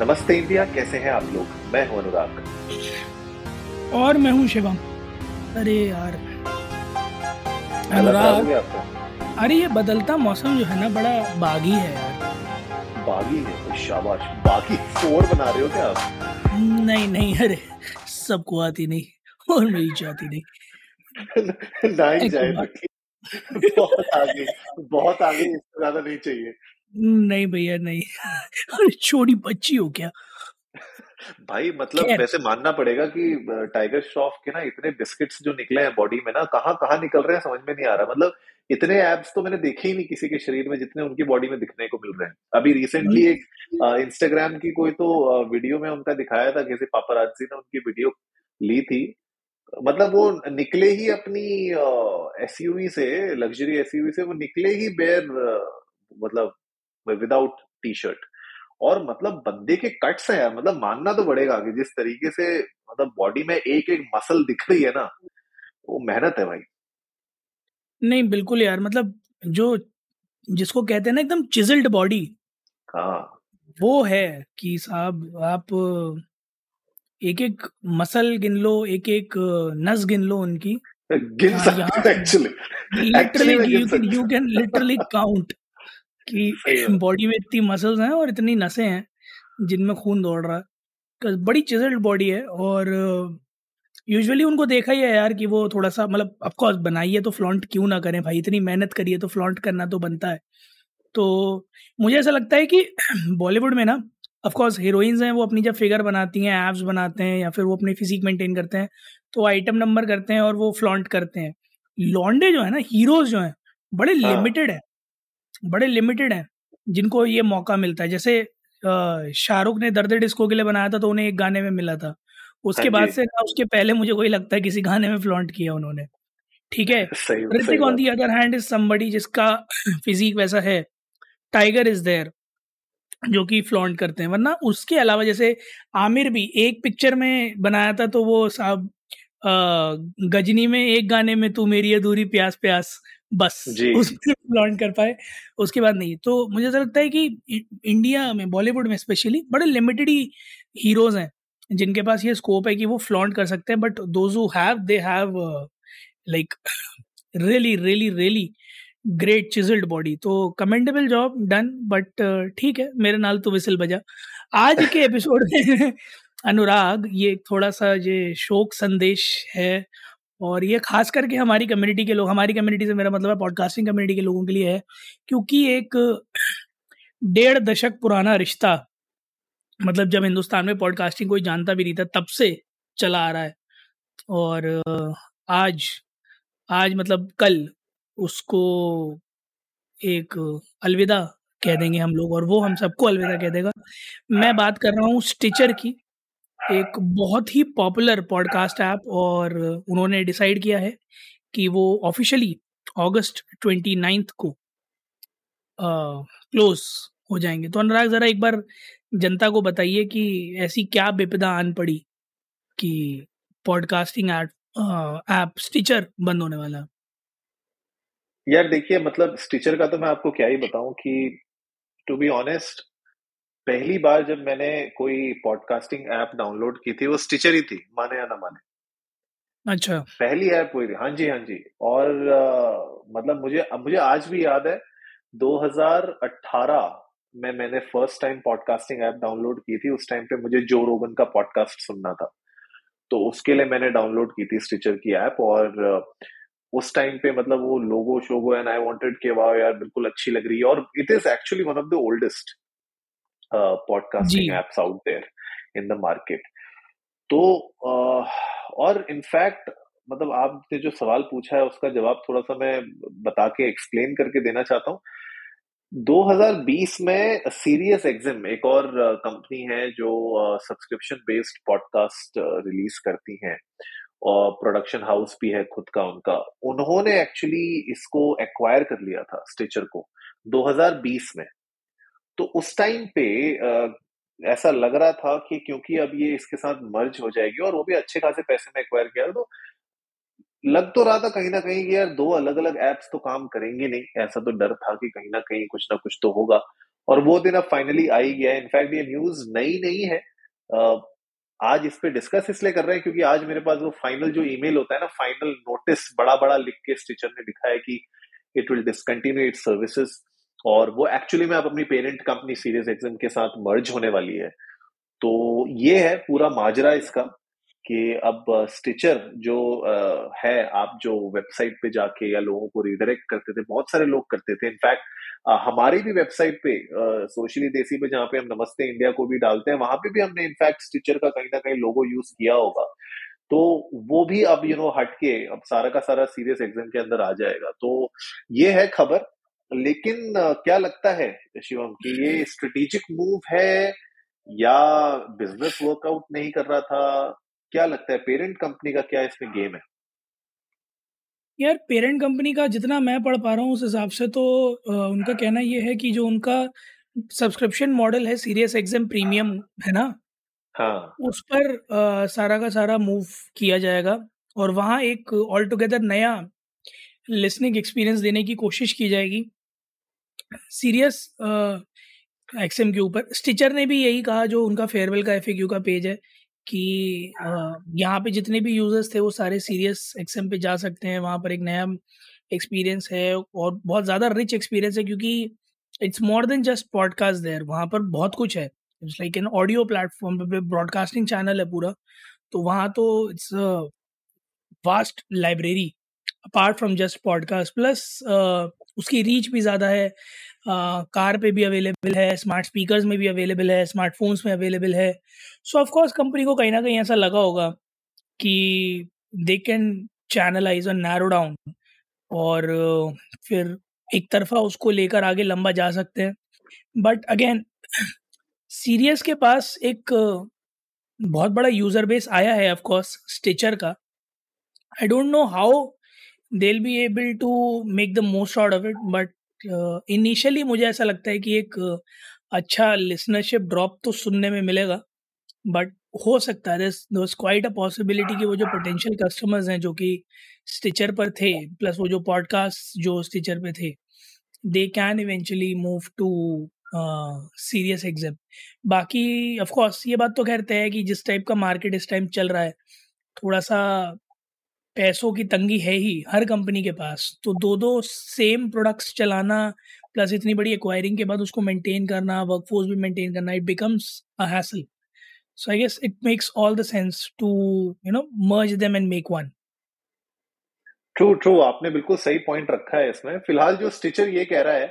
नमस्ते इंडिया कैसे हैं आप लोग? मैं हूँ अनुराग। और मैं हूँ शिवम। अरे यार। अनुराग? अरे ये बदलता मौसम जो है ना बड़ा बागी है यार। बागी है? शाबाश। बागी फोर बना रहे हो क्या आप? नहीं नहीं अरे सबको आती नहीं और मेरी जाती नहीं। ना ही जाए बहुत आगे बहुत आगे इससे ज़्यादा नहीं चाहिए। नहीं भैया नहीं। अरे छोटी बच्ची हो क्या? भाई मतलब वैसे मानना पड़ेगा कि टाइगर श्रॉफ के ना इतने बिस्किट्स जो निकले हैं बॉडी में ना कहाँ कहाँ निकल रहे हैं समझ में नहीं आ रहा। मतलब इतने एब्स तो मैंने देखे ही नहीं किसी के शरीर में जितने उनकी बॉडी में दिखने को मिल रहे हैं। अभी रिसेंटली एक इंस्टाग्राम की कोई तो वीडियो में उनका दिखाया था किसी पापराजी ने उनकी वीडियो ली थी। मतलब वो निकले ही अपनी एसयूवी से लग्जरी एस से वो निकले ही बेर मतलब विदाउट टी शर्ट और मतलब बंदे के कट्स हैं यार मतलब मानना तो पड़ेगा कि जिस तरीके से मतलब बॉडी में एक एक मसल दिख रही है ना वो मेहनत है भाई। नहीं बिल्कुल यार मतलब जो जिसको कहते हैं ना एकदम चिजल्ड बॉडी हाँ। वो है कि साहब आप एक एक मसल गिन लो एक एक नस गिन लो उनकी। गिन सकते actually actually you can literally count कि बॉडी में इतनी मसल्स हैं और इतनी नसें हैं जिनमें खून दौड़ रहा है। बड़ी चिजल्ड बॉडी है और यूजुअली उनको देखा ही है यार कि वो थोड़ा सा मतलब ऑफकोर्स बनाइए तो फ्लॉन्ट क्यों ना करें भाई? इतनी मेहनत करिए तो फ्लॉन्ट करना तो बनता है। तो मुझे ऐसा लगता है कि बॉलीवुड में ना ऑफकोर्स हीरोइंस हैं वो अपनी जब फिगर बनाती हैं एप्स बनाते हैं या फिर वो अपनी फिजिक मेंटेन करते हैं तो आइटम नंबर करते हैं और वो फ्लॉन्ट करते हैं। लॉन्डे जो है ना हीरोज जो हैं बड़े लिमिटेड हाँ। बड़े लिमिटेड हैं जिनको ये मौका मिलता है। जैसे शाहरुख ने दर्द डिस्को के लिए बनाया था तो उन्हें एक गाने में मिला था। उसके हाँ बाद से ना उसके पहले मुझे कोई लगता है किसी गाने में फ्लॉन्ट किया उन्होंने। ठीक है? Hrithik on the other hand is somebody जिसका फिजिक वैसा है टाइगर इज़ देयर जो कि फ्लॉन्ट करते हैं। वरना उसके अलावा जैसे आमिर भी एक पिक्चर में बनाया था तो वो साहब गजनी में एक गाने में तू मेरी अधूरी प्यास प्यास बस उसमें लॉन्च कर पाए। उसके बाद नहीं। तो मुझे ऐसा लगता है कि इंडिया में बॉलीवुड में स्पेशली बड़े लिमिटेड ही हीरोज हैं जिनके पास ये स्कोप है कि वो फ्लॉन्ट कर सकते हैं but those who have they have like really really really great chiselled body तो कमेंडेबल जॉब डन बट ठीक है मेरे नाल तो विसिल बजा। आज के एपिसोड में अनुराग ये थोड़ा सा ये शोक संदेश है और ये खास करके हमारी कम्युनिटी के लोग, हमारी कम्युनिटी से मेरा मतलब है पॉडकास्टिंग कम्युनिटी के लोगों के लिए है, क्योंकि एक डेढ़ दशक पुराना रिश्ता मतलब जब हिंदुस्तान में पॉडकास्टिंग कोई जानता भी नहीं था, तब से चला आ रहा है। और आज आज मतलब कल उसको एक अलविदा कह देंगे हम लोग, और वो हम सबको अलविदा कह देगा। मैं बात कर रहा हूँ स्टिचर की। एक बहुत ही पॉपुलर पॉडकास्ट ऐप और उन्होंने डिसाइड किया है कि वो ऑफिशियली अगस्त ट्वेंटी नाइन्थ को क्लोज हो जाएँगे। तो अनुराग, ज़रा एक बार जनता को बताइए कि ऐसी क्या विपदा आन पड़ी कि पॉडकास्टिंग ऐप स्टिचर बंद होने वाला? यार देखिए मतलब स्टिचर का तो मैं आपको क्या ही बताऊँ कि टू बी ऑनेस्ट पहली बार जब मैंने कोई पॉडकास्टिंग ऐप डाउनलोड की थी वो स्टिचर ही थी माने या ना माने। अच्छा। पहली ऐप हुई थी हाँ जी हाँ जी। और आ, मतलब मुझे मुझे आज भी याद है 2018 में मैंने first time podcasting app download की थी उस टाइम पे मुझे जो रोगन का पॉडकास्ट सुनना था। तो उसके लिए मैंने डाउनलोड की थी स्टिचर की ऐप और उस टाइम पे मतलब वो लोगो शोगो एंड आई वांटेड के वाह यार बिल्कुल अच्छी लग रही है। और it is actually one of the oldest podcasting apps out there in the market तो uh, और इनफैक्ट मतलब आपने जो सवाल पूछा है उसका जवाब थोड़ा सा मैं बता के एक्सप्लेन करके देना चाहता हूँ। 2020 में सीरियस एग्जिम एक और कंपनी है जो सब्सक्रिप्शन बेस्ड पॉडकास्ट रिलीज़ करती हैं और प्रोडक्शन हाउस भी है खुद का उनका। उन्होंने एक्चुअली इसको एक्वायर कर लिया था स्टिचर को 2020 में। तो उस टाइम पे ऐसा लग रहा था कि क्योंकि अब ये इसके साथ मर्ज हो जाएगी और वो भी अच्छे खासे पैसे में एक्वायर किया तो लग तो रहा था कहीं ना कहीं यार दो अलग अलग एप्स तो काम करेंगे नहीं। ऐसा तो डर था कि कहीं ना कहीं कुछ ना कुछ तो होगा। और वो दिन अब फाइनली आ ही गया इनफैक्ट ये न्यूज़ नई नहीं है। आज इस पे डिस्कस इसलिए कर रहे हैं क्योंकि आज मेरे पास वो फाइनल जो ईमेल होता है ना फाइनल नोटिस बड़ा बड़ा लिख के स्टिचर ने लिखा है कि it will discontinue it services और वो एक्चुअली में अब अपनी पेरेंट कंपनी सीरियस एग्ज़ाम के साथ मर्ज होने वाली है। तो ये है पूरा माजरा इसका कि अब स्टिचर जो है, आप जो वेबसाइट पे जाके या लोगों को रिडायरेक्ट करते थे, बहुत सारे लोग करते थे। इनफैक्ट हमारी भी वेबसाइट पे सोशली देसी पे जहाँ पे हम नमस्ते इंडिया को भी डालते हैं, वहाँ पे भी हमने इनफैक्ट स्टिचर का कहीं ना कहीं लोगो यूज़ किया होगा। तो वो भी अब यू नो हट के अब सारा का सारा सीरियस एग्ज़ाम के अंदर आ जाएगा। तो ये है खबर। लेकिन क्या लगता है शिवम कि ये स्ट्रेटेजिक मूव है या बिज़नेस वर्कआउट नहीं कर रहा था? क्या लगता है पेरेंट कंपनी का क्या इसमें गेम है? यार पेरेंट कंपनी का जितना मैं पढ़ पा रहा हूँ उस हिसाब से तो उनका कहना ये है कि जो उनका सब्सक्रिप्शन मॉडल है सीरियस एग्ज़ाम प्रीमियम है ना? हाँ। उस पर आ, सारा का सारा मूव किया जाएगा और वहाँ एक ऑल टुगेदर नया लिसनिंग एक्सपीरियंस देने की कोशिश की जाएगी। सीरियस एक्सएम के ऊपर। स्टिचर ने भी यही कहा जो उनका फेयरवेल का एफ़ का पेज है कि यहाँ पे जितने भी यूज़र्स थे वो सारे सीरियस एक्सएम पे जा सकते हैं। वहाँ पर एक नया एक्सपीरियंस है और बहुत ज़्यादा रिच एक्सपीरियंस है क्योंकि it's more than just podcast there वहाँ पर बहुत कुछ है। It's like an audio platform पे ब्रॉडकास्टिंग चैनल है पूरा। तो वहाँ तो it's vast library apart from just podcast plus उसकी रीच भी ज़्यादा है। कार पे भी अवेलेबल है स्मार्ट स्पीकर्स में भी अवेलेबल है स्मार्टफोन्स में अवेलेबल है। सो ऑफ़ कोर्स कंपनी को कहीं ना कहीं ऐसा लगा होगा कि दे कैन चैनलाइज और नैरो डाउन और फिर एक तरफा उसको लेकर आगे लंबा जा सकते हैं। बट अगेन सीरियस के पास एक बहुत बड़ा यूज़र बेस आया है ऑफकोर्स स्टिचर का। I don't know how they be able to make the most out of it but initially मुझे ऐसा लगता है कि एक अच्छा लिसनरशिप ड्रॉप तो सुनने में मिलेगा बट हो सकता है क्वाइट अ पॉसिबिलिटी कि वो जो पोटेंशियल कस्टमर्स हैं, जो कि स्टिचर पर थे प्लस वो जो पॉडकास्ट जो स्टिचर पे थे they can eventually move to Sirius XM बाकी ऑफ़ कोर्स ये बात तो खैर तय है कि जिस टाइप का मार्केट इस टाइम चल रहा है, थोड़ा सा पैसों की तंगी है ही हर कंपनी के पास। तो दो दो सेम प्रोडक्ट्स चलाना प्लस इतनी बड़ी एक्वायरिंग के बाद उसको मेंटेन करना वर्कफोर्स भी मेंटेन करना it becomes a hassle so I guess it makes all the sense to you know merge them and make one true true आपने बिल्कुल सही पॉइंट रखा है इसमें। फ़िलहाल जो स्टिचर ये कह रहा है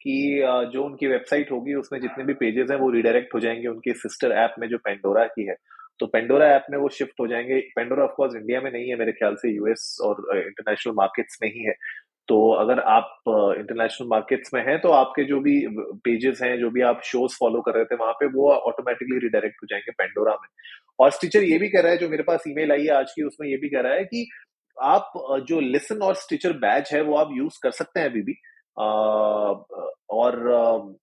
कि जो उनकी वेबसाइट होगी, उसमें जितने भी पेजेस हैं, वो रिडायरेक्ट हो जाएँगे उनके सिस्टर ऐप में जो पेंडोरा की है। तो पेंडोरा ऐप में वो शिफ्ट हो जाएँगे। पेंडोरा ऑफकोर्स इंडिया में नहीं है मेरे ख्याल से यूएस और इंटरनेशनल मार्केट्स में ही है। तो अगर आप इंटरनेशनल मार्केट्स में हैं तो आपके जो भी पेजेस हैं, जो भी आप शोज़ फॉलो कर रहे थे, वहाँ पे वो ऑटोमेटिकली रिडायरेक्ट हो जाएँगे पेंडोरा में। और स्टिचर ये भी कह रहा है, जो मेरे पास ईमेल आई है आज की, उसमें ये भी कह रहा है कि आप जो लिसन और स्टिचर बैच है, वो आप यूज़ कर सकते हैं अभी भी। और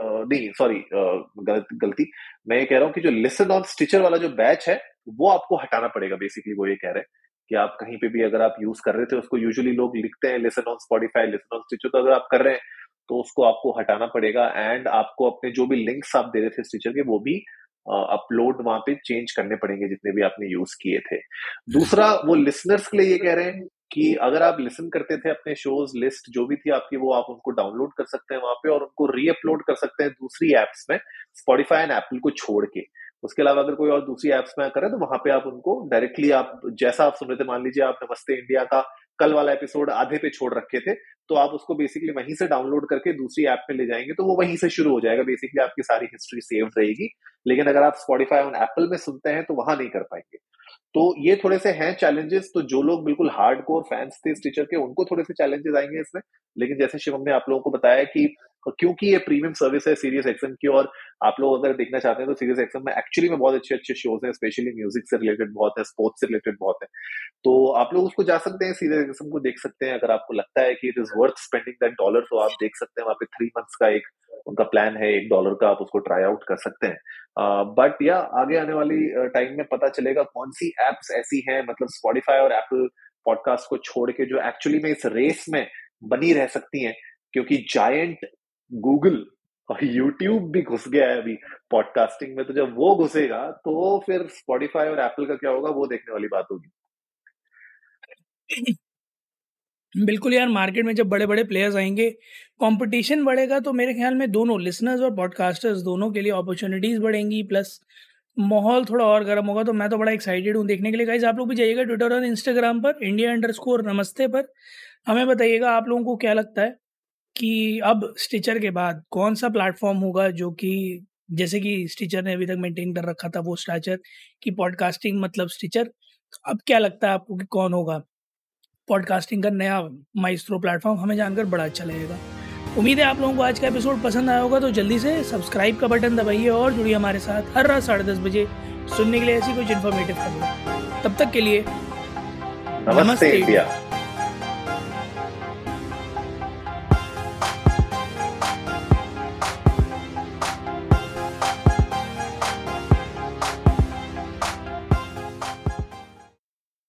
नहीं सॉरी गलत गलती। मैं ये कह रहा हूँ कि जो लिसन ऑन स्टिचर वाला जो बैच है वो आपको हटाना पड़ेगा बेसिकली वो ये कह रहे हैं कि आप कहीं पे भी अगर आप यूज़ कर रहे थे उसको यूजुअली लोग लिखते हैं listen on Spotify listen on Stitcher तो अगर आप कर रहे हैं तो उसको आपको हटाना पड़ेगा एंड आपको अपने जो भी लिंक्स आप दे रहे थे स्टिचर के वो भी अपलोड वहाँ पे चेंज करने पड़ेंगे जितने भी आपने यूज़ किए थे। दूसरा वो लिसनर्स के लिए ये कह रहे हैं कि अगर आप लिसन करते थे अपने शोज़ लिस्ट जो भी थी आपकी, वो आप उनको डाउनलोड कर सकते हैं वहाँ पे और उनको रीअपलोड कर सकते हैं दूसरी एप्स में स्पॉटिफाई एंड एप्पल को छोड़ के। उसके अलावा अगर कोई और दूसरी एप्स में करें तो वहाँ पे आप उनको डायरेक्टली आप, जैसा आप सुन रहे थे, मान लीजिए आप नमस्ते इंडिया का कल वाला एपिसोड आधे पे छोड़ रखे थे तो आप उसको बेसिकली वहीं से डाउनलोड करके दूसरी ऐप में ले जाएँगे तो वो वहीं से शुरू हो जाएगा। बेसिकली आपकी सारी हिस्ट्री सेव रहेगी। लेकिन अगर आप स्पॉटिफाई ऑन एप्पल में सुनते हैं तो वहाँ नहीं कर पाएँगे। तो ये थोड़े से हैं चैलेंजेस तो जो लोग बिल्कुल हार्ड कोर फैंस थे इस टीचर के, उनको थोड़े से चैलेंजेस आएँगे इसमें। लेकिन जैसे शिवम ने आप लोगों को बताया कि क्योंकि ये प्रीमियम सर्विस है सीरियस एक्सएम की, और आप लोग अगर देखना चाहते हैं तो सीरियस एक्सएम में एक्चुअली में बहुत अच्छे अच्छे शोज़ हैं स्पेशली म्यूज़िक से रिलेटेड बहुत है स्पोर्ट्स से रिलेटेड बहुत है। तो आप लोग उसको जा सकते हैं सीरियस एक्सएम को देख सकते हैं। अगर आपको लगता है कि it is worth spending that dollar तो आप देख सकते हैं वहाँ पे थ्री मंथ्स का एक उनका प्लान है एक डॉलर का आप उसको ट्राई आउट कर सकते हैं। बट uh, या आगे आने वाली टाइम में पता चलेगा कौन सी एप्स ऐसी हैं मतलब स्पॉटिफाई और एप्पल पॉडकास्ट को छोड़ के जो एक्चुअली में इस रेस में बनी रह सकती हैं क्योंकि जायंट गूगल और यूट्यूब भी घुस गया है अभी पॉडकास्टिंग में तो जब वो घुसेगा तो फिर स्पॉटिफाई और एप्पल का क्या होगा वो देखने वाली बात होगी। बिल्कुल यार मार्केट में जब बड़े बड़े प्लेयर्स आएँगे कंपटीशन बढ़ेगा तो मेरे ख्याल में दोनों लिसनर्स और पॉडकास्टर्स दोनों के लिए अपॉर्चुनिटीज़ बढ़ेंगी प्लस माहौल थोड़ा और गर्म होगा तो मैं तो बड़ा एक्साइटेड हूँ देखने के लिए। गाइज़ आप लोग भी जाइएगा ट्विटर और इंस्टाग्राम पर इंडिया अंडर स्कोर नमस्ते पर। हमें बताइएगा आप लोगों को क्या लगता है कि अब स्टिचर के बाद कौन सा प्लेटफॉर्म होगा जो कि, जैसे कि स्टिचर ने अभी तक मेंटेन कर रखा था वो स्टाचर की पॉडकास्टिंग मतलब स्टिचर अब क्या लगता है आपको कि कौन होगा? पॉडकास्टिंग का नया माइस्ट्रो प्लेटफॉर्म हमें जानकर बड़ा अच्छा लगेगा। उम्मीद है आप लोगों को आज का एपिसोड पसंद आया होगा तो जल्दी से सब्सक्राइब का बटन दबाइए और जुड़िए हमारे साथ हर रात साढ़े दस बजे सुनने के लिए ऐसी कुछ इन्फॉर्मेटिव खबर। तब तक के लिए नमस्ते इंडिया